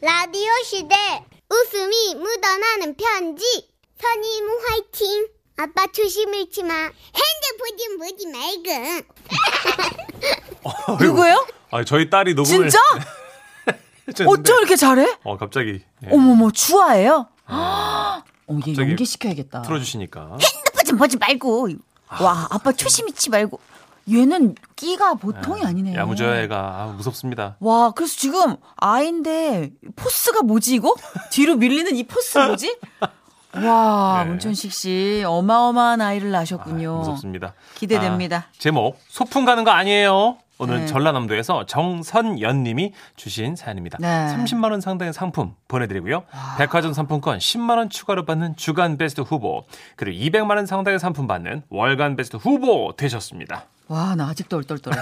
라디오 시대 웃음이 묻어나는 편지 선임 화이팅 아빠 조심 잃지 마 핸드폰 좀 보지 말고 누구예요? 아, 저희 딸이 녹음을 진짜? 어쩜 이렇게 잘해? 어, 갑자기 예, 어머머, 주아예요? 어머, 얘 갑자기 연기시켜야겠다. 틀어주시니까. 핸드폰 좀 보지 말고. 와, 아빠 초심 잃지 말고. 얘는 끼가 보통이 아니네요. 야무져야 애가 아, 무섭습니다. 와, 그래서 지금 아인데 포스가 뭐지 이거? 뒤로 밀리는 이 포스 뭐지? 와, 네. 문천식 씨 어마어마한 아이를 낳으셨군요. 아, 무섭습니다. 기대됩니다. 아, 제목 소풍 가는 거 아니에요. 오늘 네. 전라남도에서 정선연 님이 주신 사연입니다. 네. 30만 원 상당의 상품 보내드리고요. 백화점 상품권 10만 원 추가로 받는 주간 베스트 후보 그리고 200만 원 상당의 상품 받는 월간 베스트 후보 되셨습니다. 와, 나 아직도 얼떨떨해.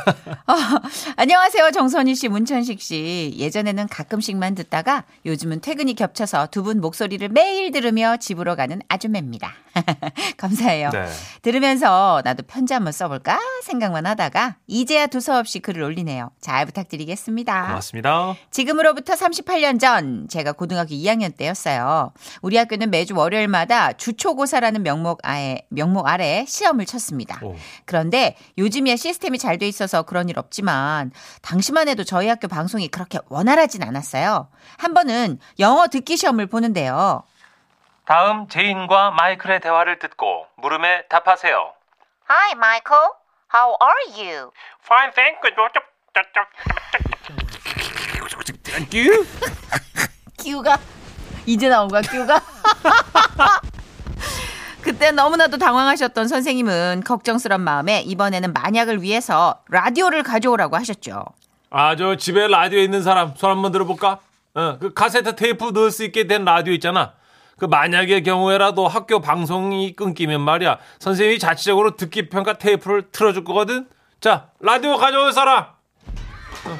아, 안녕하세요. 정선희 씨, 문천식 씨. 예전에는 가끔씩만 듣다가 요즘은 퇴근이 겹쳐서 두 분 목소리를 매일 들으며 집으로 가는 아주매입니다. 감사해요. 네. 들으면서 나도 편지 한번 써볼까 생각만 하다가 이제야 두서없이 글을 올리네요. 잘 부탁드리겠습니다. 고맙습니다. 지금으로부터 38년 전 제가 고등학교 2학년 때였어요. 우리 학교는 매주 월요일마다 주초고사라는 명목 아래 명목 아래 시험을 쳤습니다. 오. 그런데 요즘 이야 시스템이 잘 돼 있어서 그런 일 없지만 당시만 해도 저희 학교 방송이 그렇게 원활하진 않았어요. 한 번은 영어 듣기 시험을 보는데요. 다음 제인과 마이클의 대화를 듣고 물음에 답하세요. Hi Michael, how are you? Fine, thank you. 끼우가 이제 나온 거야 끼우가 그때 너무나도 당황하셨던 선생님은 걱정스런 마음에 이번에는 만약을 위해서 라디오를 가져오라고 하셨죠. 아, 저 집에 라디오 있는 사람 손 한번 들어볼까? 어, 그 카세트 테이프 넣을 수 있게 된 라디오 있잖아. 그 만약의 경우에라도 학교 방송이 끊기면 말이야. 선생님이 자체적으로 듣기 평가 테이프를 틀어줄 거거든. 자, 라디오 가져올 사람. 어,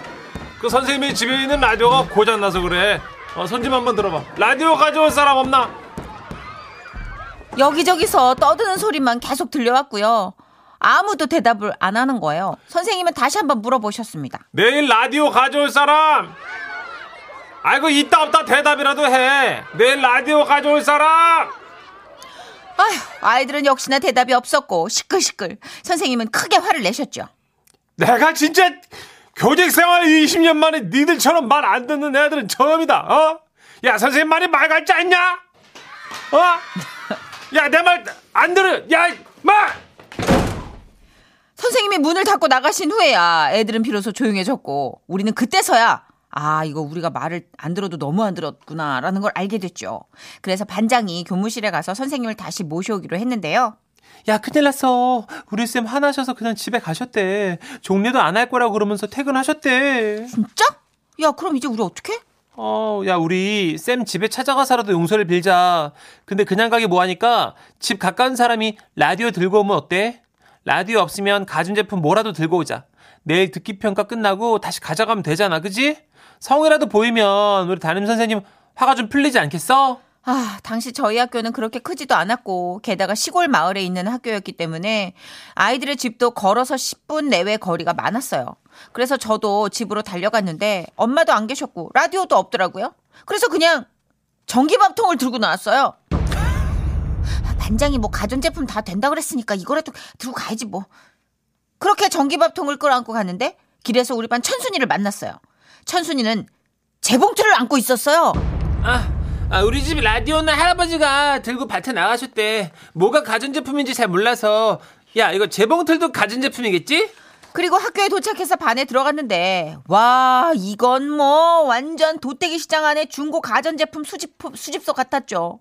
그 선생님이 집에 있는 라디오가 고장 나서 그래. 어, 손 좀 한번 들어봐. 라디오 가져올 사람 없나? 여기저기서 떠드는 소리만 계속 들려왔고요. 아무도 대답을 안 하는 거예요. 선생님은 다시 한번 물어보셨습니다. 내일 라디오 가져올 사람. 아이고 있다 없다 대답이라도 해. 내일 라디오 가져올 사람. 아휴, 아이들은 역시나 대답이 없었고 시끌시끌. 선생님은 크게 화를 내셨죠. 내가 진짜 교직 생활 20년 만에 니들처럼 말 안 듣는 애들은 처음이다. 어? 야 선생님 말이 말 같지 않냐? 어? 야 내 말 안 들어. 야 말. 선생님이 문을 닫고 나가신 후에야 애들은 비로소 조용해졌고 우리는 그때서야 아 이거 우리가 말을 안 들어도 너무 안 들었구나 라는 걸 알게 됐죠. 그래서 반장이 교무실에 가서 선생님을 다시 모셔오기로 했는데요. 야 큰일 났어. 우리 쌤 화나셔서 그냥 집에 가셨대. 종례도 안 할 거라고 그러면서 퇴근하셨대. 진짜? 야 그럼 이제 우리 어떻게? 어, 야, 우리 쌤 집에 찾아가서라도 용서를 빌자. 근데 그냥 가기 뭐하니까 집 가까운 사람이 라디오 들고 오면 어때? 라디오 없으면 가전제품 뭐라도 들고 오자. 내일 듣기 평가 끝나고 다시 가져가면 되잖아, 그지? 성이라도 보이면 우리 담임 선생님 화가 좀 풀리지 않겠어? 아, 당시 저희 학교는 그렇게 크지도 않았고, 게다가 시골 마을에 있는 학교였기 때문에 아이들의 집도 걸어서 10분 내외 거리가 많았어요. 그래서 저도 집으로 달려갔는데 엄마도 안 계셨고 라디오도 없더라고요. 그래서 그냥 전기밥통을 들고 나왔어요. 반장이 뭐 가전제품 다 된다 그랬으니까 이거라도 들고 가야지 뭐. 그렇게 전기밥통을 끌어안고 갔는데 길에서 우리 반 천순이를 만났어요. 천순이는 재봉틀을 안고 있었어요. 아, 아, 우리 집 라디오는 할아버지가 들고 밭에 나가셨대. 뭐가 가전제품인지 잘 몰라서. 야, 이거 재봉틀도 가전제품이겠지? 그리고 학교에 도착해서 반에 들어갔는데 와 이건 뭐 완전 도떼기 시장 안에 중고 가전제품 수집 수집소 같았죠.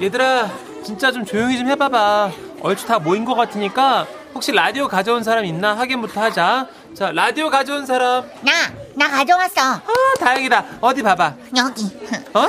얘들아 진짜 좀 조용히 좀 해봐봐 얼추 다 모인 것 같으니까 혹시 라디오 가져온 사람 있나 확인부터 하자 자 라디오 가져온 사람 나, 나 가져왔어. 아 다행이다 어디 봐봐 여기. 어?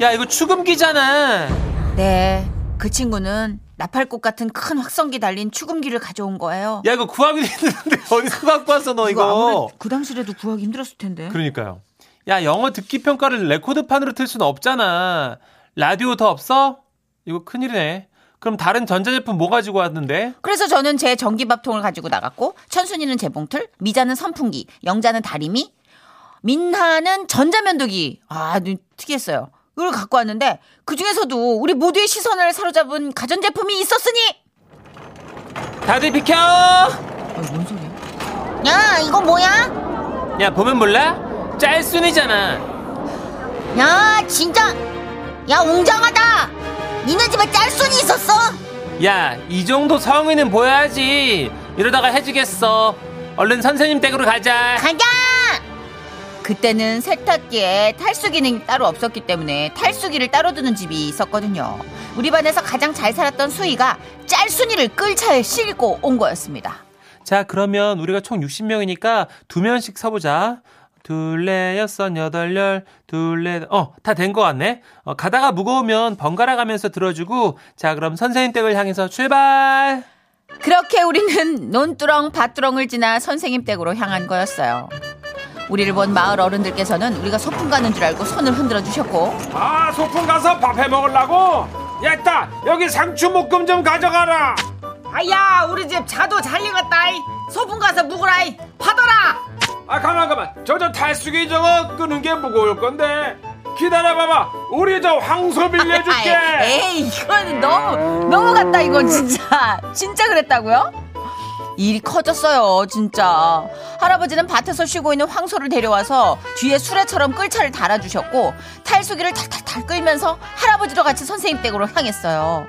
야 이거 축음기잖아 네, 그 친구는 나팔꽃 같은 큰 확성기 달린 축음기를 가져온 거예요. 야 이거 구하기 힘드는데 어디서 갖고 왔어 너 이거 아무래도 그 당시라도 구하기 힘들었을 텐데. 그러니까요 야 영어 듣기 평가를 레코드판으로 틀 수는 없잖아 라디오 더 없어? 이거 큰일이네 그럼 다른 전자제품 뭐 가지고 왔는데? 그래서 저는 제 전기밥통을 가지고 나갔고 천순이는 재봉틀, 미자는 선풍기, 영자는 다리미. 민하는 전자면도기. 아, 눈 특이했어요. 이걸 갖고 왔는데 그 중에서도 우리 모두의 시선을 사로잡은 가전제품이 있었으니 다들 비켜! 아, 뭔 소리야? 야, 이거 뭐야? 야, 보면 몰라? 짤순이잖아. 야, 진짜. 야, 웅장하다. 니네 집에 짤순이 있었어? 야, 이 정도 성의는 보여야지. 이러다가 해지겠어. 얼른 선생님 댁으로 가자. 가자. 그때는 세탁기에 탈수 기능이 따로 없었기 때문에 탈수기를 따로 두는 집이 있었거든요. 우리 반에서 가장 잘 살았던 수희가 짤순이를 끌 차에 싣고 온 거였습니다. 자, 그러면 우리가 총 60명이니까 두 명씩 서보자. 둘레 여섯 여덟 열 둘레 어다 된 것 같네. 어, 가다가 무거우면 번갈아 가면서 들어주고 자 그럼 선생님 댁을 향해서 출발. 그렇게 우리는 논두렁 밭두렁을 지나 선생님 댁으로 향한 거였어요. 우리를 본 마을 어른들께서는 우리가 소풍 가는 줄 알고 손을 흔들어 주셨고 아 소풍 가서 밥 해 먹으려고. 야따 여기 상추 볶음 좀 가져가라. 아야 우리 집 자도 잘 익었다 소풍 가서 묵으라이 파더라 아 가만 가만. 저 저 탈수기 저거 끄는 게 무거울 건데. 기다려봐봐. 우리 저 황소 빌려줄게. 에이 이건 너무 너무 같다 이건 진짜. 진짜 그랬다고요? 일이 커졌어요 진짜. 할아버지는 밭에서 쉬고 있는 황소를 데려와서 뒤에 수레처럼 끌차를 달아주셨고 탈수기를 탈탈탈 끌면서 할아버지도 같이 선생님 댁으로 향했어요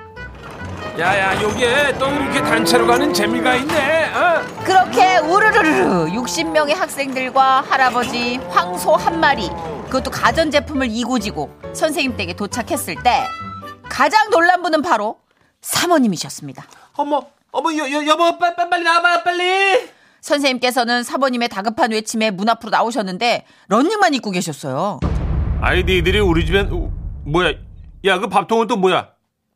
야야 여기에 또 이렇게 단체로 가는 재미가 있네. 어? 그렇게 우르르르 60명의 학생들과 할아버지 황소 한 마리 그것도 가전제품을 이고지고 선생님 댁에 도착했을 때 가장 놀란 분은 바로 사모님이셨습니다. 어머 어머 여, 여, 여보 빨리 빨리 나와봐 빨리. 선생님께서는 사모님의 다급한 외침에 문 앞으로 나오셨는데 런닝만 입고 계셨어요. 아이 니들이 우리 집엔 우, 뭐야? 야 그 밥통은 또 뭐야?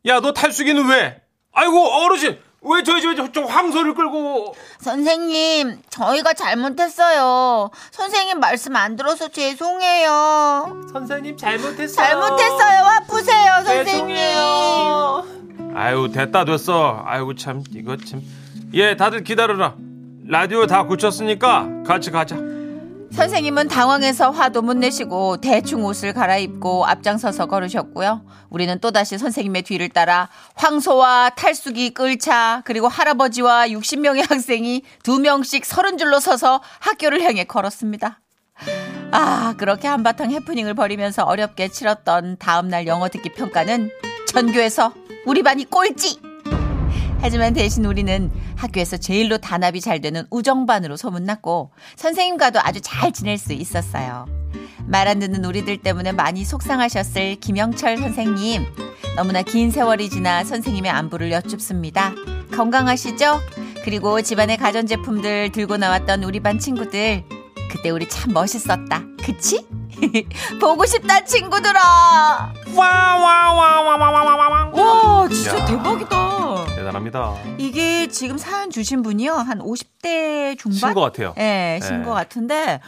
야 너 탈수기는 왜? 아이고 어르신 왜 저희 집에 저, 저 황소를 끌고? 선생님, 저희가 잘못했어요. 선생님 말씀 안 들어서 죄송해요. 선생님 잘못했어요. 잘못했어요. 아프세요, 선생님. 죄송해요. 아유 됐다 됐어. 아이고 참 이거 참. 예 다들 기다려라. 라디오 다 고쳤으니까 같이 가자. 선생님은 당황해서 화도 못 내시고 대충 옷을 갈아입고 앞장서서 걸으셨고요. 우리는 또다시 선생님의 뒤를 따라 황소와 탈수기 끌차 그리고 할아버지와 60명의 학생이 두 명씩 서른 줄로 서서 학교를 향해 걸었습니다. 아 그렇게 한바탕 해프닝을 벌이면서 어렵게 치렀던 다음날 영어 듣기 평가는 전교에서 우리 반이 꼴찌 하지만 대신 우리는 학교에서 제일로 단합이 잘 되는 우정반으로 소문났고 선생님과도 아주 잘 지낼 수 있었어요. 말 안 듣는 우리들 때문에 많이 속상하셨을 김영철 선생님. 너무나 긴 세월이 지나 선생님의 안부를 여쭙습니다. 건강하시죠? 그리고 집안의 가전제품들 들고 나왔던 우리 반 친구들. 그때 우리 참 멋있었다. 그치? 보고 싶다 친구들아. 와와와와와와와. 와 진짜 야. 대박이다. 대단합니다. 이게 지금 사연 주신 분이요 한 50대 중반 신것 같아요. 예, 신 네. 것 같은데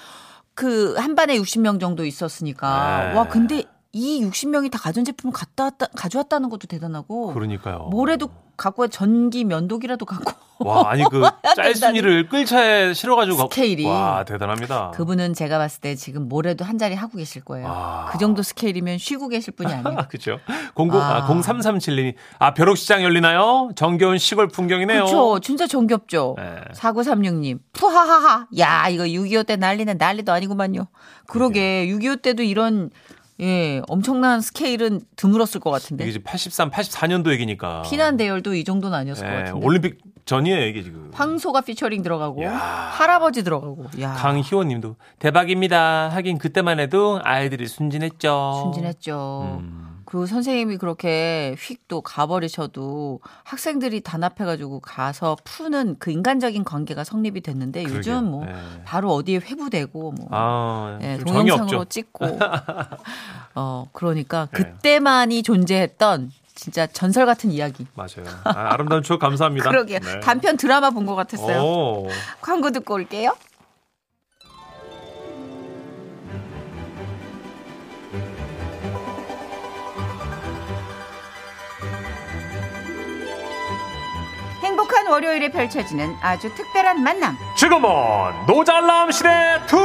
그 한 반에 60명 정도 있었으니까 네. 와 근데 이 60명이 다 가전제품을 갖다 왔다, 가져왔다는 것도 대단하고 그러니까요. 뭐래도 갖고 와 전기 면도기라도 갖고 와 아니 그 짤순이를 끌차에 실어가지고 가- 스케일이. 와 대단합니다. 그분은 제가 봤을 때 지금 뭐래도 한 자리 하고 계실 거예요. 아. 그 정도 스케일이면 쉬고 계실 분이 아니에요. 아, 그죠. 00, 아. 아. 0337님이, 아, 벼룩시장 열리나요? 정겨운 시골 풍경이네요. 그렇죠. 진짜 정겹죠. 네. 4936님. 푸하하하. 야, 이거 6.25 때 난리는 난리도 아니구만요. 그러게. 6.25 때도 이런 예, 엄청난 스케일은 드물었을 것 같은데. 이게 지금 83, 84년도 얘기니까. 피난 대열도 이 정도는 아니었을 것 예, 같은데. 올림픽 전이에요, 이게 지금. 황소가 피처링 들어가고 야. 할아버지 들어가고. 야. 강희원 님도 대박입니다. 하긴 그때만 해도 아이들이 순진했죠. 순진했죠. 음. 그리고 선생님이 그렇게 휙 또 가버리셔도 학생들이 단합해가지고 가서 푸는 그 인간적인 관계가 성립이 됐는데 그러게요. 요즘 뭐 예. 바로 어디에 회부되고 뭐 아, 예, 좀 정이 동영상으로. 찍고 어 그러니까 네. 그때만이 존재했던 진짜 전설 같은 이야기. 맞아요. 아, 아름다운 추억 감사합니다. 그러게요. 네. 단편 드라마 본 것 같았어요. 오. 광고 듣고 올게요. 월요일에 펼쳐지는 아주 특별한 만남. 지금은 노잘남 시대 two.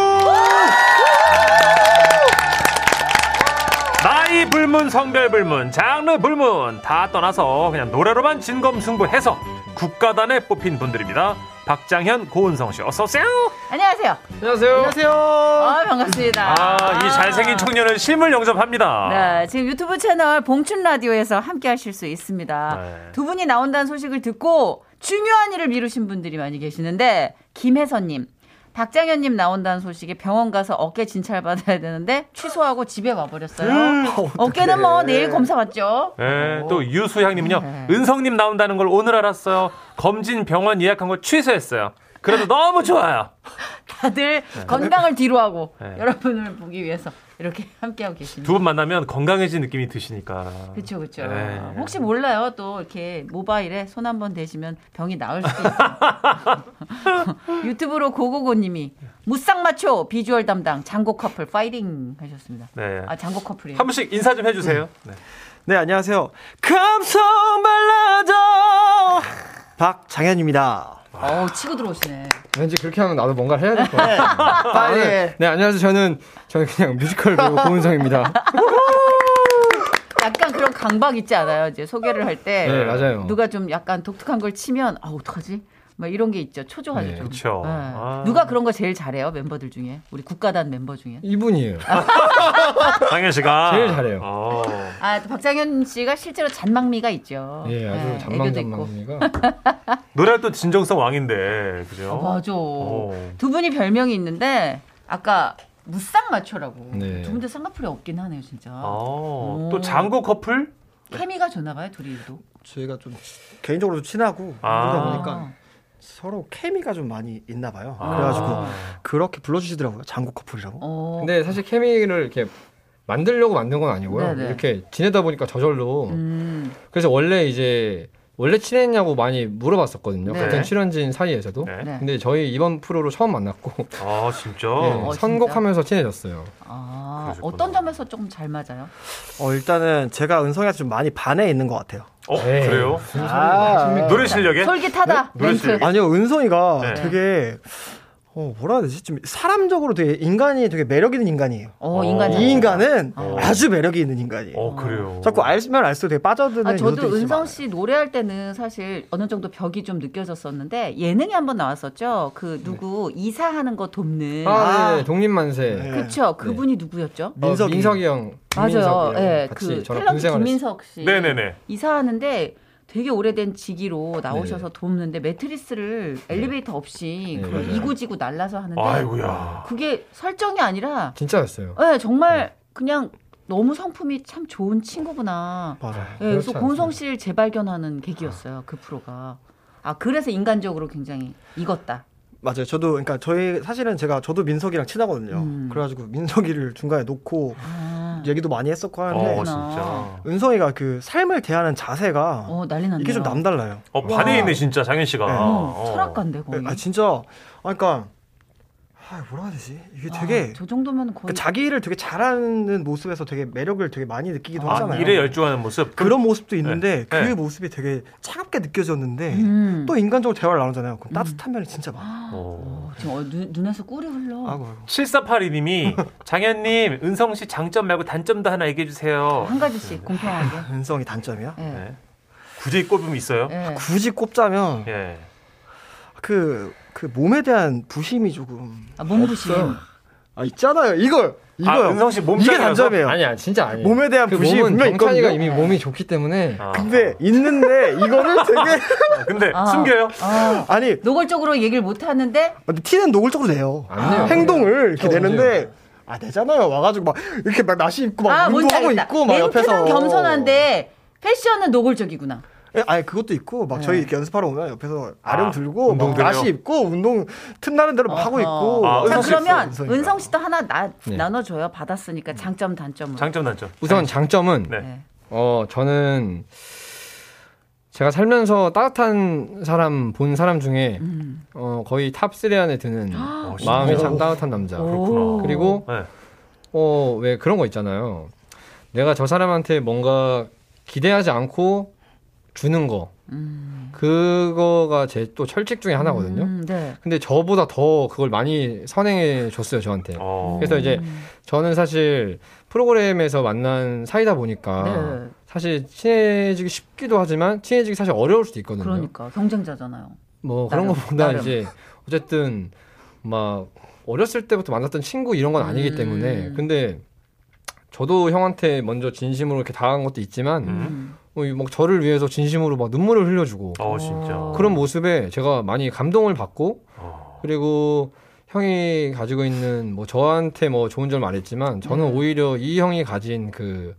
나이 불문, 성별 불문, 장르 불문 다 떠나서 그냥 노래로만 진검승부해서 국가단에 뽑힌 분들입니다. 박장현 고은성 씨 어서 오세요. 안녕하세요. 안녕하세요. 안녕하세요. 아, 반갑습니다. 아 이 잘생긴 청년을 실물 영접합니다. 네, 지금 유튜브 채널 봉춘 라디오에서 함께 하실 수 있습니다. 네. 두 분이 나온다는 소식을 듣고 중요한 일을 미루신 분들이 많이 계시는데 김혜선 님, 박장현님 나온다는 소식에 병원 가서 어깨 진찰 받아야 되는데 취소하고 집에 와버렸어요. 음. 어깨는 뭐 내일 검사 받죠. 네, 또 유수향님은요 네. 은성님 나온다는 걸 오늘 알았어요. 검진 병원 예약한 거 취소했어요. 그래도 너무 좋아요. 다들 건강을 뒤로 하고 네. 여러분을 보기 위해서 이렇게 함께하고 계십니다. 두 분 만나면 건강해진 느낌이 드시니까. 그렇죠, 그렇죠. 네. 혹시 몰라요. 또 이렇게 모바일에 손 한 번 대시면 병이 나을 수도 있어요. 유튜브로 고고고님이 무쌍마초 비주얼 담당 장고 커플 파이팅 하셨습니다. 네. 아 장고 커플이에요. 한 분씩 인사 좀 해주세요. 네. 네, 안녕하세요. 감성 발라드 박장현입니다. 어 치고 들어오시네. 왠지 그렇게 하면 나도 뭔가를 해야 될 것 같아요. 빨리. 네, 네, 안녕하세요. 저는 저는 그냥 뮤지컬 배우 고은성입니다. 약간 그런 강박 있지 않아요? 이제 소개를 할 때 네, 맞아요. 누가 좀 약간 독특한 걸 치면 아 어떡하지? 막 이런 게 있죠. 초조하죠. 네, 좀. 그쵸. 네. 아. 누가 그런 거 제일 잘해요? 멤버들 중에 우리 국가단 멤버 중에. 이분이에요. 장현 씨가 제일 잘해요. 어. 아, 또 박장현 씨가 실제로 잔망미가 있죠. 예, 아주 네, 잔망 애교도 있고. 잔망이가. 노래할 또 진정성 왕인데 그죠? 어, 맞아. 오. 두 분이 별명이 있는데 아까 무쌍마초라고. 네. 두분다 쌍꺼풀이 없긴 하네요, 진짜. 어, 오. 또 장고 커플? 케미가 좋나 봐요, 둘이도. 저희가 좀 개인적으로 좀 친하고 아. 그러다 보니까 서로 케미가 좀 많이 있나 봐요. 아. 그래가지고 그렇게 불러주시더라고요. 장국 커플이라고. 어. 근데 사실 케미를 이렇게 만들려고 만든 건 아니고요. 네네. 이렇게 지내다 보니까 저절로. 음. 그래서 원래 이제 원래 친했냐고 많이 물어봤었거든요. 네. 같은 출연진 사이에서도. 네. 네. 근데 저희 이번 프로로 처음 만났고 아 진짜. 예, 어, 선곡하면서 친해졌어요. 아, 그러셨구나. 어떤 점에서 조금 잘 맞아요? 어, 일단은 제가 은성이한테 좀 많이 반해 있는 것 같아요. 어 에이, 그래요? 무슨 아. 노래 실력에? 솔깃하다. 노래. 실력. 아니요, 은성이가 네. 되게 어, 뭐라 해야 되지? 좀 사람적으로 되게 인간이 되게 매력 있는 인간이에요. 어, 인간. 어. 이 인간은 어. 아주 매력이 있는 인간이에요. 어 그래요. 자꾸 알면 알수록 되게 빠져드는 아, 저도. 은성 씨 노래할 때는 사실 어느 정도 벽이 좀 느껴졌었는데 예능에 한번 나왔었죠. 그 누구 이사하는 거 돕는. 아, 네, 독립만세. 네. 그쵸. 그분이 누구였죠? 민석이. 어, 민석이 형. 맞아요. 예, 같이 그 저랑 탤런트 김민석 씨. 네 네 네. 이사하는데 되게 오래된 직위로 나오셔서 네. 돕는데 매트리스를 엘리베이터 없이 네, 그. 이고지고 날라서 하는데 아이고야. 그게 설정이 아니라 진짜였어요. 예, 정말 그냥 너무 성품이 참 좋은 친구구나. 맞아요. 예, 그래서 않습니다. 씨를 재발견하는 계기였어요. 그 프로가. 아, 그래서 인간적으로 굉장히 익었다. 맞아요. 저도 그러니까 저희 사실은 제가 저도 민석이랑 친하거든요. 음. 그래가지고 민석이를 중간에 놓고 아, 얘기도 많이 했었고 하는데 어. 진짜. 은성이가 그 삶을 대하는 자세가 어, 난리 났네요. 이게 좀 남달라요. 어 반해 있네 진짜 장현 씨가. 네. 어, 어. 철학가인데 거의. 아 진짜 아 그러니까 아 뭐라 해야 되지? 이게 되게 아, 저 정도면 거의 그러니까 자기를 되게 잘하는 모습에서 되게 매력을 되게 많이 느끼기도 아, 하잖아요. 일에 열중하는 모습. 그런 모습도 있는데 네. 그 네. 모습이 되게 차갑게 느껴졌는데 음. 또 인간적으로 대화를 나누잖아요. 그럼 따뜻한 면이 진짜 많아. 어. 어, 지금 어, 눈, 눈에서 꿀이 흘러. 아이고 아이고. 7482님이 장현님 은성 씨 장점 말고 단점도 하나 얘기해 주세요. 한 가지씩 공평하게. 은성이 단점이야? 예. 네. 굳이 꼽으면 있어요? 예. 굳이 꼽자면 예. 그, 그 몸에 대한 부심이 조금 아, 몸부심. 없어요. 아 있잖아요. 이걸 이거요. 아, 은성 씨 이게 몸짱이라서? 단점이에요. 아니야, 진짜 아니에요. 몸에 대한 그 부심이 경찬이가 있거든요. 이미 몸이 좋기 때문에 아. 근데 있는데 이거를 되게 아, 근데 아. 숨겨요? 아, 아니 노골적으로 얘기를 못 하는데 근데 티는 노골적으로 내요. 안 내요. 행동을 이렇게 저 내는데 아 내잖아요. 와가지고 막 이렇게 막 나시 입고 막 아, 운동하고. 있고 막 옆에서 멘트는 겸손한데 패션은 노골적이구나. 예, 아니 그것도 있고 막 저희 네. 이렇게 연습하러 오면 옆에서 아령 아, 들고 막 운동들요? 나시 입고 운동 틈나는 대로 막 하고 있고 아, 자 그러면. 은성 씨도 하나 나, 네. 나눠줘요. 받았으니까 장점 단점으로. 장점 단점. 우선 장점은 네. 네. 어 저는 제가 살면서 따뜻한 사람 본 사람 중에 음. 어 거의 top 3 안에 드는 어, 마음이? 참 따뜻한 남자. 오. 그리고 네. 어 왜 그런 거 있잖아요. 내가 저 사람한테 뭔가 기대하지 않고 주는 거 음. 그거가 제 또 철칙 중에 하나거든요. 음, 네. 근데 저보다 더 그걸 많이 선행해 줬어요 저한테. 어. 그래서 이제 저는 사실 프로그램에서 만난 사이다 보니까 네. 사실 친해지기 쉽기도 하지만 친해지기 사실 어려울 수도 있거든요. 그러니까 경쟁자잖아요. 뭐 그런 나름, 것보다 나름. 이제 어쨌든 막 어렸을 때부터 만났던 친구 이런 건 아니기 음. 때문에 근데 저도 형한테 먼저 진심으로 이렇게 다가간 것도 있지만 음. 뭐, 막 저를 위해서 진심으로 막 눈물을 흘려주고 어, 진짜. 그런 모습에 제가 많이 감동을 받고 어. 그리고 형이 가지고 있는 뭐 저한테 뭐 좋은 점 말했지만 저는 네. 오히려 이 형이 가진 그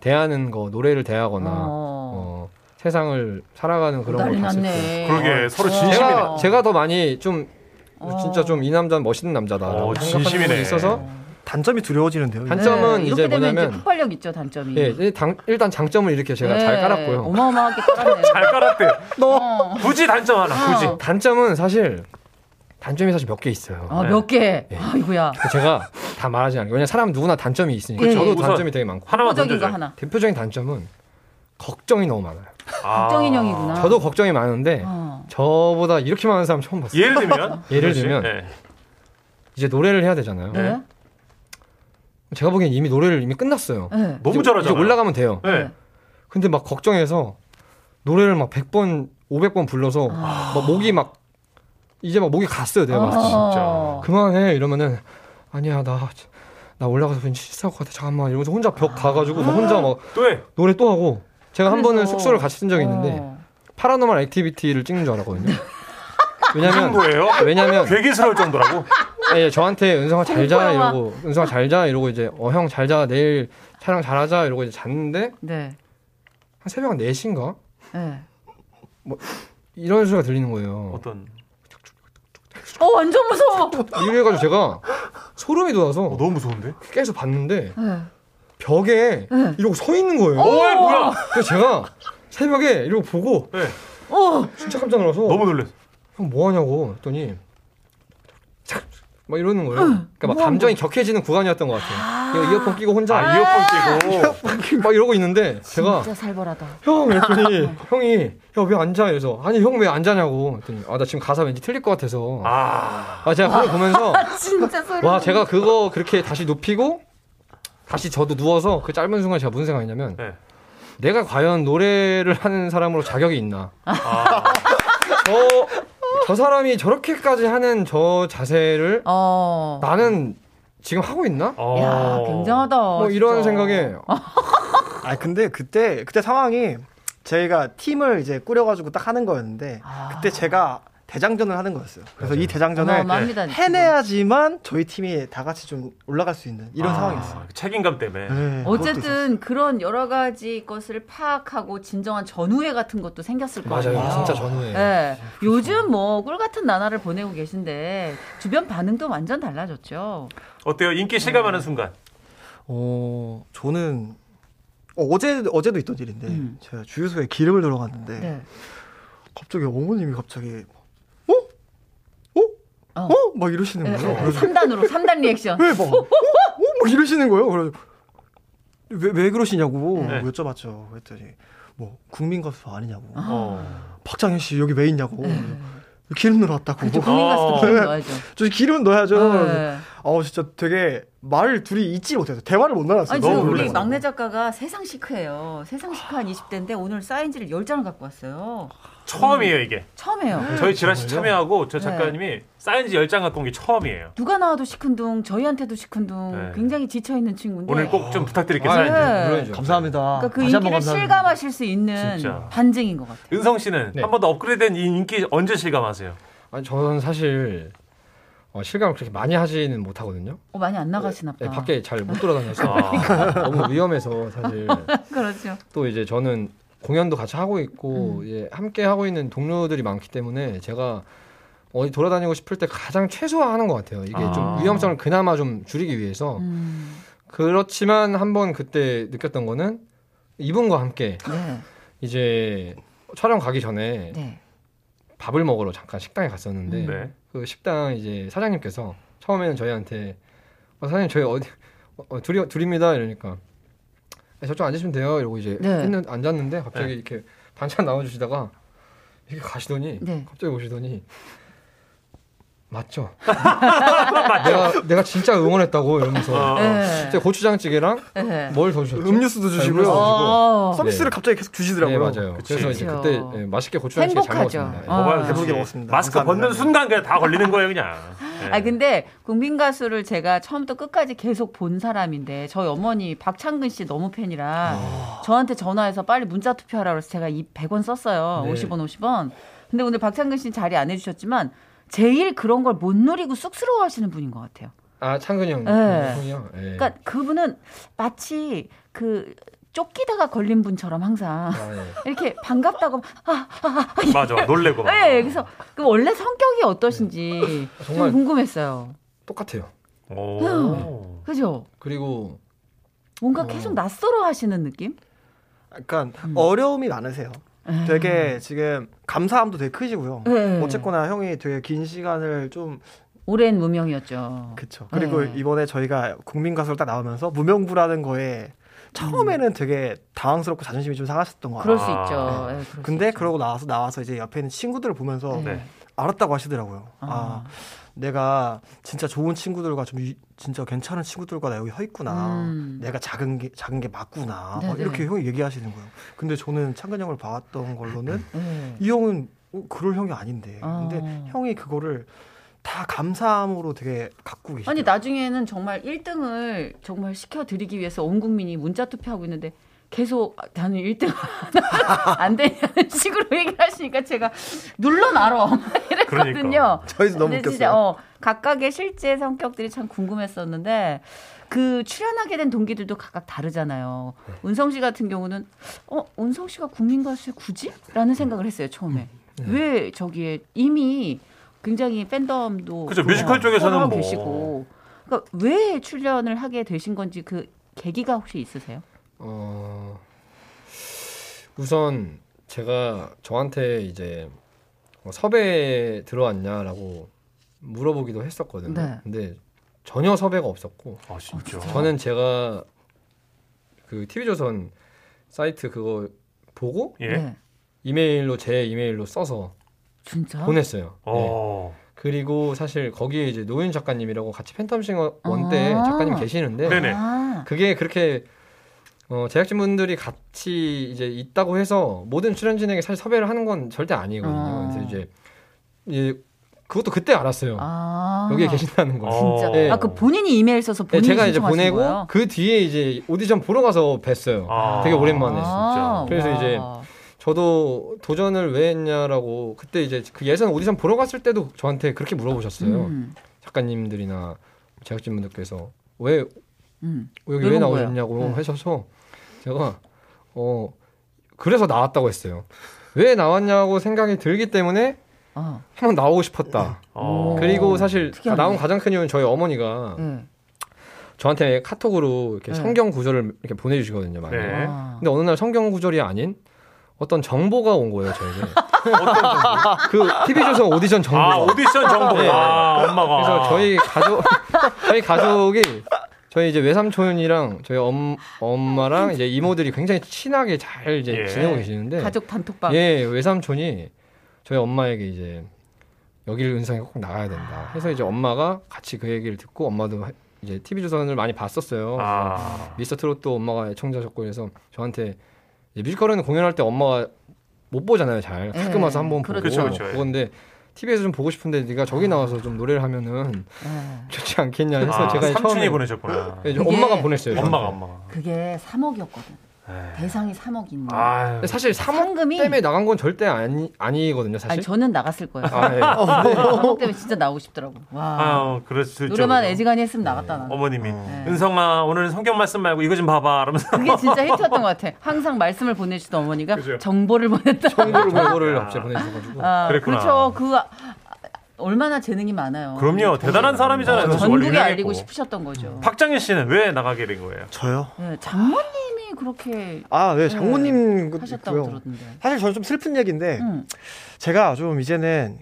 대하는 거 노래를 대하거나 어. 어, 세상을 살아가는 그런 걸 봤을 때. 그러게, 서로 어. 진심이네. 제가 제가 더 많이 좀 어. 진짜 좀 이 남자는 멋있는 남자다라고 어, 진심이네. 있어서 단점이 두려워지는데요. 단- 단점은 네, 이제 이렇게 되면 뭐냐면- 이제 폭발력 있죠 단점이. 예, 일- 당- 일단 장점을 이렇게 제가 네, 잘 깔았고요. 어마어마하게 깔았네요. 잘 깔았대. 어. 굳이 단점 하나, 굳이. 어. 단점은 사실 단점이 사실 몇 개 있어요. 아, 네. 몇 개. 아이고야. 제가 다 말하지 않아요. 왜냐면 사람 누구나 단점이 있으니까 예, 저도 단점이 되게 많고 하나만 던져줘. 하나. 대표적인 단점은 걱정이 너무 많아요. 아. 걱정 인 형이구나. 저도 걱정이 많은데 어. 저보다 이렇게 많은 사람 처음 봤어요. 예를 들면? 예를. 들면 네. 이제 노래를 해야 되잖아요. 네. 제가 보기엔 이미 노래를 이미 끝났어요. 네. 너무. 이제 올라가면 돼요. 네. 근데 막 걱정해서 노래를 막 100번, 500번 불러서 아. 막 목이 막 이제 막 목이 갔어요. 내가 막 어. 그만해 이러면은 아니야 나 나 올라가서 왠지 실수할 것 같아 잠깐만 이러면서 혼자 벽 가가지고 막 혼자 막 또 해. 노래 또 하고 제가 한 번은 숙소를 같이 쓴 적이 있는데 어. Paranormal Activity를 찍는 줄 알았거든요. 그 왜냐면 정도예요? 왜냐면 괴기스러울 정도라고? 예, 저한테 은성아 잘 자. 이러고 은성아 잘 자 이러고 이제 어 형 잘 자 내일 촬영 잘하자 이러고 이제 잤는데 네. 한 새벽 4시인가 네. 이런 소리가 들리는 거예요. 어떤? 어, 완전 무서워. 이래 가지고 제가 소름이 돋아서 어, 너무 무서운데? 깨서 봤는데 네. 벽에 네. 이러고 서 있는 거예요. 어, 뭐야? 그래서 제가 새벽에 이러고 보고 네. 어. 진짜 깜짝 놀라서 너무 놀랐어. 형 뭐 하냐고 했더니 착! 막 이러는 거예요. 그러니까 막뭐 감정이 격해지는 구간이었던 것 같아요. 이거 이어폰 끼고 혼자 아, 이어폰 끼고. 막 이러고 있는데 제가 진짜 살벌하다. 형 그랬더니 형이 야왜안 자? 이래서 아니 형왜안 자냐고 했더니 아 나 지금 가사 왠지 틀릴 것 같아서 아. 아 제가 그걸 보면서 진짜 소름. 와 제가 그거 그렇게 다시 눕히고 다시 저도 누워서 그 짧은 순간 제가 무슨 생각이냐면 네. 내가 과연 노래를 하는 사람으로 자격이 있나 아. 저, 저 사람이 저렇게까지 하는 저 자세를 어. 나는 지금 하고 있나? 어. 야, 굉장하다. 뭐 이런. 생각에 아 근데 그때 그때 상황이 저희가 팀을 이제 꾸려가지고 딱 하는 거였는데 아. 그때 제가 대장전을 하는 거였어요. 그래서 이 대장전을 어마어마합니다. 해내야지만 저희 팀이 다 같이 좀 올라갈 수 있는 이런 아, 상황이었어요. 책임감 때문에. 네. 어쨌든 그런 여러 가지 것을 파악하고 진정한 전우회 같은 것도 생겼을 거예요. 맞아요 진짜 전후에 네. 요즘 뭐 꿀 같은 나날을 보내고 계신데 주변 반응도 완전 달라졌죠. 어때요? 인기 실감하는 순간. 어 저는 어, 어제 어제도 있던 일인데 음. 제가 주유소에 기름을 넣으러 갔는데 네. 갑자기 어머님이 갑자기? 어. 어? 막 이러시는 네, 거예요. 네. 그래서 3단으로 3단 리액션. 왜 막? 어? 어? 막 이러시는 거예요. 그래서 왜, 왜 그러시냐고 네. 여쭤봤죠. 그랬더니 뭐 국민 가수 아니냐고. 어. 박장현 씨 여기 왜 있냐고. 네. 기름 넣으러 왔다고. 그렇죠. 국민 가수도 어. 기름 넣어야죠. 저 기름 넣어야죠. 네. 어 진짜 되게 말을 둘이 잊지 못해서 대화를 못 나눴어요. 아니 너무 지금 우리 놀라서. 막내 작가가 세상 시크예요. 세상 시크한 20대인데 오늘 사인지를 10장을 갖고 왔어요. 처음이에요, 이게. 처음이에요. 저희 지라시 참여하고 저 네. 작가님이 사인지 10장 갖고 온 게 처음이에요. 누가 나와도 시큰둥, 저희한테도 시큰둥, 네. 굉장히 지쳐있는 친구인데. 오늘 꼭 좀 부탁드릴게요, 아, 사인지. 네. 물론이죠. 감사합니다. 그러니까 그 인기를 감사합니다. 실감하실 수 있는 진짜. 반증인 것 같아요. 은성 씨는 네. 한번 더 업그레이드된 이 인기 언제 실감하세요? 아니 저는 사실 어, 실감을 그렇게 많이 하지는 못하거든요 어, 많이 안 나가시나 보다. 네, 밖에 잘 못 돌아다녀서 아. 너무 위험해서 사실 그렇죠. 또 이제 저는 공연도 같이 하고 있고 음. 예, 함께 하고 있는 동료들이 많기 때문에 제가 어디 돌아다니고 싶을 때 가장 최소화하는 것 같아요. 이게 아. 좀 위험성을 그나마 좀 줄이기 위해서 음, 그렇지만 한번 그때 느꼈던 거는 이분과 함께 네, 이제 촬영 가기 전에 네. 밥을 먹으러 잠깐 식당에 갔었는데 네. 그 식당 이제 사장님께서 처음에는 저희한테 어, 사장님 저희 어디 어, 어, 둘이 둘입니다 이러니까 네, 저쪽 앉으시면 돼요. 이러고 이제 네. 했는, 앉았는데 갑자기 네. 이렇게 반찬 나와주시다가 이렇게 가시더니 네. 갑자기 오시더니 맞죠? 내가 내가 진짜 응원했다고 이러면서 어. 네. 진짜 고추장찌개랑 네. 뭘더 주셨죠? 음료수도 주시고요. 어. 서비스를 네. 갑자기 계속 주시더라고요. 네 맞아요. 그치. 그래서 이제. 그때 예, 맛있게 고추장찌개 잘. 먹었습니다. 어. 배부르게 되지. 먹었습니다. 마스크 감사합니다. 벗는 순간 그냥 다 걸리는 거예요, 그냥. 네. 아 근데 국민 가수를 제가 처음부터 끝까지 계속 본 사람인데 저희 어머니 박창근 씨 너무 팬이라 저한테 전화해서 빨리 문자 투표하라고 해서 제가 이 100원 썼어요. 네. 50원 50원. 근데 오늘 박창근 씨 자리 안 해주셨지만 제일 그런 걸 못 누리고 쑥스러워 하시는 분인 것 같아요. 아 창근이 형. 네. 형이요. 예. 그러니까 그분은 마치 그 쫓기다가 걸린 분처럼 항상 아, 예. 이렇게 반갑다고 아, 맞아, 놀래고. 막. 네, 그래서 그 원래 성격이 어떠신지 좀 정말 궁금했어요. 똑같아요. 오. 그죠? 그리고 뭔가 어. 계속 낯설어 하시는 느낌? 약간 음. 어려움이 많으세요. 되게 지금 감사함도 되게 크시고요. 네. 어쨌거나 형이 되게 긴 시간을 좀 오랜 무명이었죠. 그쵸. 그리고 네. 이번에 저희가 국민 가수를 딱 나오면서 무명부라는 거에 처음에는 되게 당황스럽고 자존심이 좀 상하셨던 것 음. 그럴 같아요. 수 아. 있죠. 예, 그럴 수 근데 있죠. 그러고 나와서 나와서 이제 옆에 있는 친구들을 보면서 네. 네. 알았다고 하시더라고요. 아, 아. 내가 진짜 좋은 친구들과 좀 유- 진짜 괜찮은 친구들과 나 여기 서 있구나. 음. 내가 작은 게 작은 게 맞구나. 막 이렇게 형이 얘기하시는 거예요. 근데 저는 창근 형을 봐왔던 걸로는 네. 이 형은 어, 그럴 형이 아닌데. 아. 근데 형이 그거를 다 감사함으로 되게 갖고 계시죠. 아니 나중에는 정말 1등을 정말 시켜드리기 위해서 온 국민이 문자 투표하고 있는데 계속 아, 나는 1등 안 되냐는 식으로 얘기를 하시니까 제가 눌러놔라 이랬거든요. 그러니까. 저희도 너무 웃겼어요. 진짜 어, 각각의 실제 성격들이 참 궁금했었는데 그 출연하게 된 동기들도 각각 다르잖아요. 네. 은성 씨 같은 경우는 어 은성 씨가 국민 가수에 굳이?라는 생각을 했어요 처음에. 네. 왜 저기에 이미 굉장히 팬덤도 그죠, 좀 뮤지컬 쪽에서는 뭐. 계시고 그러니까 왜 출연을 하게 되신 건지 그 계기가 혹시 있으세요? 어 우선 제가 저한테 이제 어, 섭외 들어왔냐라고 물어보기도 했었거든요. 네. 근데 전혀 섭외가 없었고 아, 진짜. 저는 제가 그 TV조선 사이트 그거 보고 예. 네. 이메일로 제 이메일로 써서 진짜? 보냈어요. 네. 어. 그리고 사실 거기에 이제 노윤 작가님이라고 같이 팬텀싱어 원때 아. 작가님 계시는데 네네. 아, 그게 그렇게 어, 제작진분들이 같이 이제 있다고 해서 모든 출연진에게 사실 섭외를 하는 건 절대 아니거든요. 아. 그래서 이제 이 그것도 그때 알았어요. 아. 여기에 계신다는 거. 어. 진짜. 네. 아, 그 본인이 이메일 써서 네, 본인이 제가 이제 보내고 거예요? 그 뒤에 이제 오디션 보러 가서 뵀어요. 아. 되게 오랜만에. 아, 그래서 와. 이제 저도 도전을 왜 했냐라고 그때 이제 그 예선 오디션 보러 갔을 때도 저한테 그렇게 물어보셨어요. 음, 작가님들이나 제작진분들께서 왜 음. 여기 왜 나오셨냐고? 네. 하셔서 제가 어 그래서 나왔다고 했어요. 왜 나왔냐고 생각이 들기 때문에 어. 한번 나오고 싶었다. 어. 그리고 사실 특이하네. 나온 가장 큰 이유는 저희 어머니가 네. 저한테 카톡으로 이렇게 네. 성경 구절을 이렇게 보내주시거든요. 많이. 네. 아. 근데 어느 날 성경 구절이 아닌 어떤 정보가 온 거예요, 저에게. 그 TV조선 오디션 정보가. 아, 오디션 정보. 네. 아, 엄마가. 그래서 저희 가족 저희 가족이 저희 이제 외삼촌이랑 저희 엄, 엄마랑 이제 이모들이 굉장히 친하게 잘 이제 예. 지내고 계시는데 가족 단톡방. 예 외삼촌이 저희 엄마에게 이제 여기를 은성이 꼭 나가야 된다. 해서 이제 엄마가 같이 그 얘기를 듣고 엄마도 하- 이제 TV 조선을 많이 봤었어요. 아. 미스터 트롯도 엄마가 애청자셨고 그래서 저한테 이제 뮤지컬은 공연할 때 엄마가 못 보잖아요. 잘 가끔 예, 와서 한 번 보고 그렇죠. 그쵸, 그쵸, 예. 그건데 TV에서 좀 보고 싶은데 네가 저기 나와서 좀 노래를 하면은 네. 좋지 않겠냐 해서 아, 제가 삼촌이 처음에 보내셨구나. 그게- 엄마가 보냈어요. 엄마가. 엄마가. 그게 3억이었거든. 에이. 대상이 3억인데. 아유. 근데 사실 3억 상금이 때문에 나간 건 절대 아니 아니거든요. 사실. 아니 저는 나갔을 거예요. 아, 예. 3억 때문에 진짜 나오고 싶더라고. 와. 그럴 수 있죠. 노래만. 애지간히 했으면 나갔다 나는. 어머님이. 네. 은성아, 오늘은 성경 말씀 말고 이거 좀 봐봐. 이러면서. 그게 진짜 히트였던 것 같아. 항상 말씀을 보내주던 어머니가 그죠. 정보를 보냈다. 정보를 보고를 갑자기 보내주셔가지고. 아, 그랬구나. 그렇죠. 그 아, 얼마나 재능이 많아요. 그럼요. 대단한 사람이잖아요. 어, 전국에. 알리고 싶으셨던 거죠. 박장현 씨는 왜 나가게 된 거예요? 저요? 네, 장모님 이 그렇게 아, 네, 장모님 그 하셨다고 있고요. 들었는데. 사실 저는 좀 슬픈 얘기인데 음. 제가 좀 이제는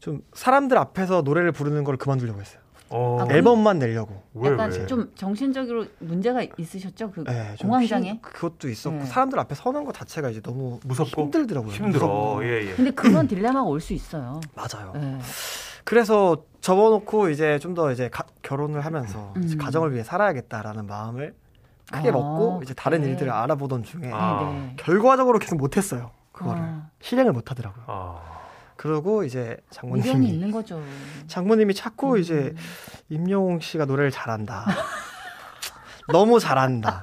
좀 사람들 앞에서 노래를 부르는 걸 그만두려고 했어요. 어. 아, 그- 앨범만 내려고. 왜, 약간 왜? 좀 정신적으로 문제가 있으셨죠? 그 네, 좀 공황장애? 힘- 그것도 있었고 네. 사람들 앞에 서는 것 자체가 이제 너무 무섭고 힘들더라고요. 힘들어. 무섭고. 예, 예. 근데 그런 딜레마가 올 수 있어요. 맞아요. 네. 그래서 접어놓고 이제 좀 더 이제 가- 결혼을 하면서 음. 이제 가정을 위해 살아야겠다라는 마음을 크게 아, 먹고 이제 다른 그래. 일들을 알아보던 중에 아. 네. 결과적으로 계속 못했어요. 그거를 어. 실행을 못하더라고요. 아. 그러고 이제 장모님이 있는 거죠. 장모님이 자꾸 음. 이제 임영웅 씨가 노래를 잘한다. 너무 잘한다.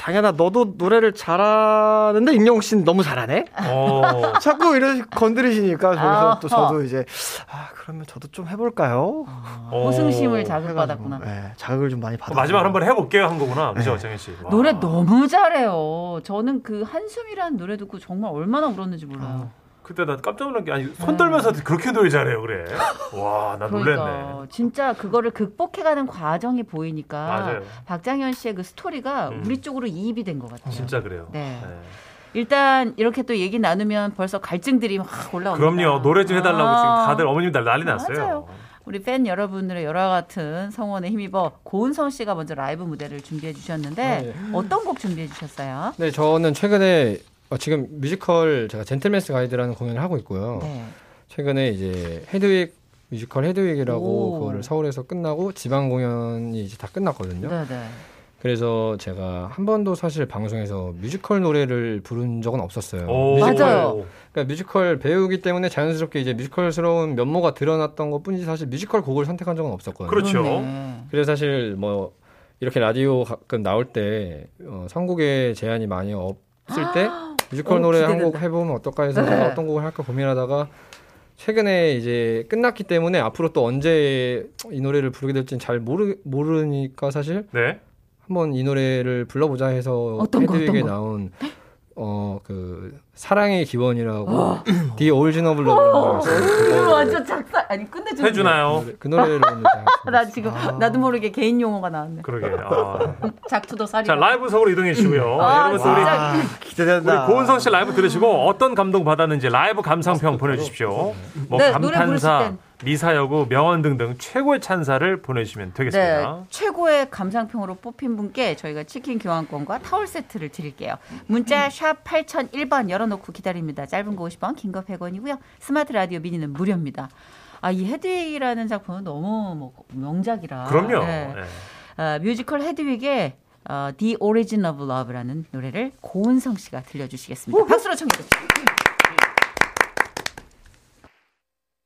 어 장현아 너도 노래를 잘하는데 임영웅 씨는 너무 잘하네. 어. 자꾸 이런 건드리시니까 아하. 그래서 또 저도 이제 아 그러면 저도 좀 해볼까요? 어. 호승심을 자극받았구나. 네, 자극을 좀 많이 받아. 마지막 한번 해볼게요 한 거구나. 그죠, 네. 정현 씨. 와. 노래 너무 잘해요. 저는 그 한숨이라는 노래 듣고 정말 얼마나 울었는지 몰라요. 그때 나 깜짝 놀란 게 아니 손 떨면서 그렇게 노래 잘해요 그래. 와, 나 놀랬네. 그러니까 진짜 그거를 극복해가는 과정이 보이니까 맞아요. 박장현 씨의 그 스토리가 음. 우리 쪽으로 이입이 된 것 같아요. 진짜 그래요. 네. 일단 이렇게 또 얘기 나누면 벌써 갈증들이 막 올라옵니다. 그럼요. 노래 좀 해달라고 아. 지금 다들 어머님 들 난리 났어요. 맞아요. 우리 팬 여러분들의 열화 같은 성원에 힘입어 고은성 씨가 먼저 라이브 무대를 준비해 주셨는데 아, 예. 어떤 곡 준비해 주셨어요? 네, 저는 최근에 어, 지금 뮤지컬 제가 Gentleman's Guide라는 공연을 하고 있고요. 네. 최근에 이제 헤드윅 뮤지컬 헤드윅이라고 오. 그거를 서울에서 끝나고 지방 공연이 이제 다 끝났거든요. 네, 네. 그래서 제가 한 번도 사실 방송에서 뮤지컬 노래를 부른 적은 없었어요. 오. 뮤지컬, 맞아요. 그러니까 뮤지컬 배우기 때문에 자연스럽게 이제 뮤지컬스러운 면모가 드러났던 것 뿐이지 사실 뮤지컬 곡을 선택한 적은 없었거든요. 그렇죠. 그러네. 그래서 사실 뭐 이렇게 라디오 가끔 나올 때 어, 선곡에 제한이 많이 없을 때 뮤지컬 어, 노래 한. 곡 해보면 어떨까 해서 네. 제가 어떤 곡을 할까 고민하다가 최근에 이제 끝났기 때문에 앞으로 또 언제 이 노래를 부르게 될지는 잘 모르 모르니까 사실 네. 한번 이 노래를 불러보자 해서 헤드윅에? 나온 어 그 사랑의 기원이라고 The Origin of Love라고 이거 완전 작사 아니 끝내줘. 해주나요? 그 노래를 오늘 제가 나 지금 나도 모르게 개인 용어가 나왔네. 그러게. 아. 작투도 살이. 자 라이브석으로 이동해 주시고요. 아, 여러분 또 우리. 우리 기대된다. 고은성 씨 라이브 들으시고 어떤 감동 받았는지 라이브 감상평 보내주십시오. 뭐 네, 감탄사, 땐. 미사여구, 명언 등등 최고의 찬사를 보내주시면 네, 되겠습니다. 최고의 감상평으로 뽑힌 분께 저희가 치킨 교환권과 타월 세트를 드릴게요. 문자 샵 8001번 열어놓고 기다립니다. 짧은 거 50원, 긴 거 100원이고요. 스마트 라디오 미니는 무료입니다. 아, 이 헤드윅이라는 작품은 너무 뭐 명작이라. 그럼요. 네. 네. 아, 뮤지컬 헤드윅의 어, The Origin of Love라는 노래를 고은성 씨가 들려주시겠습니다. 박수로 청해 주세요.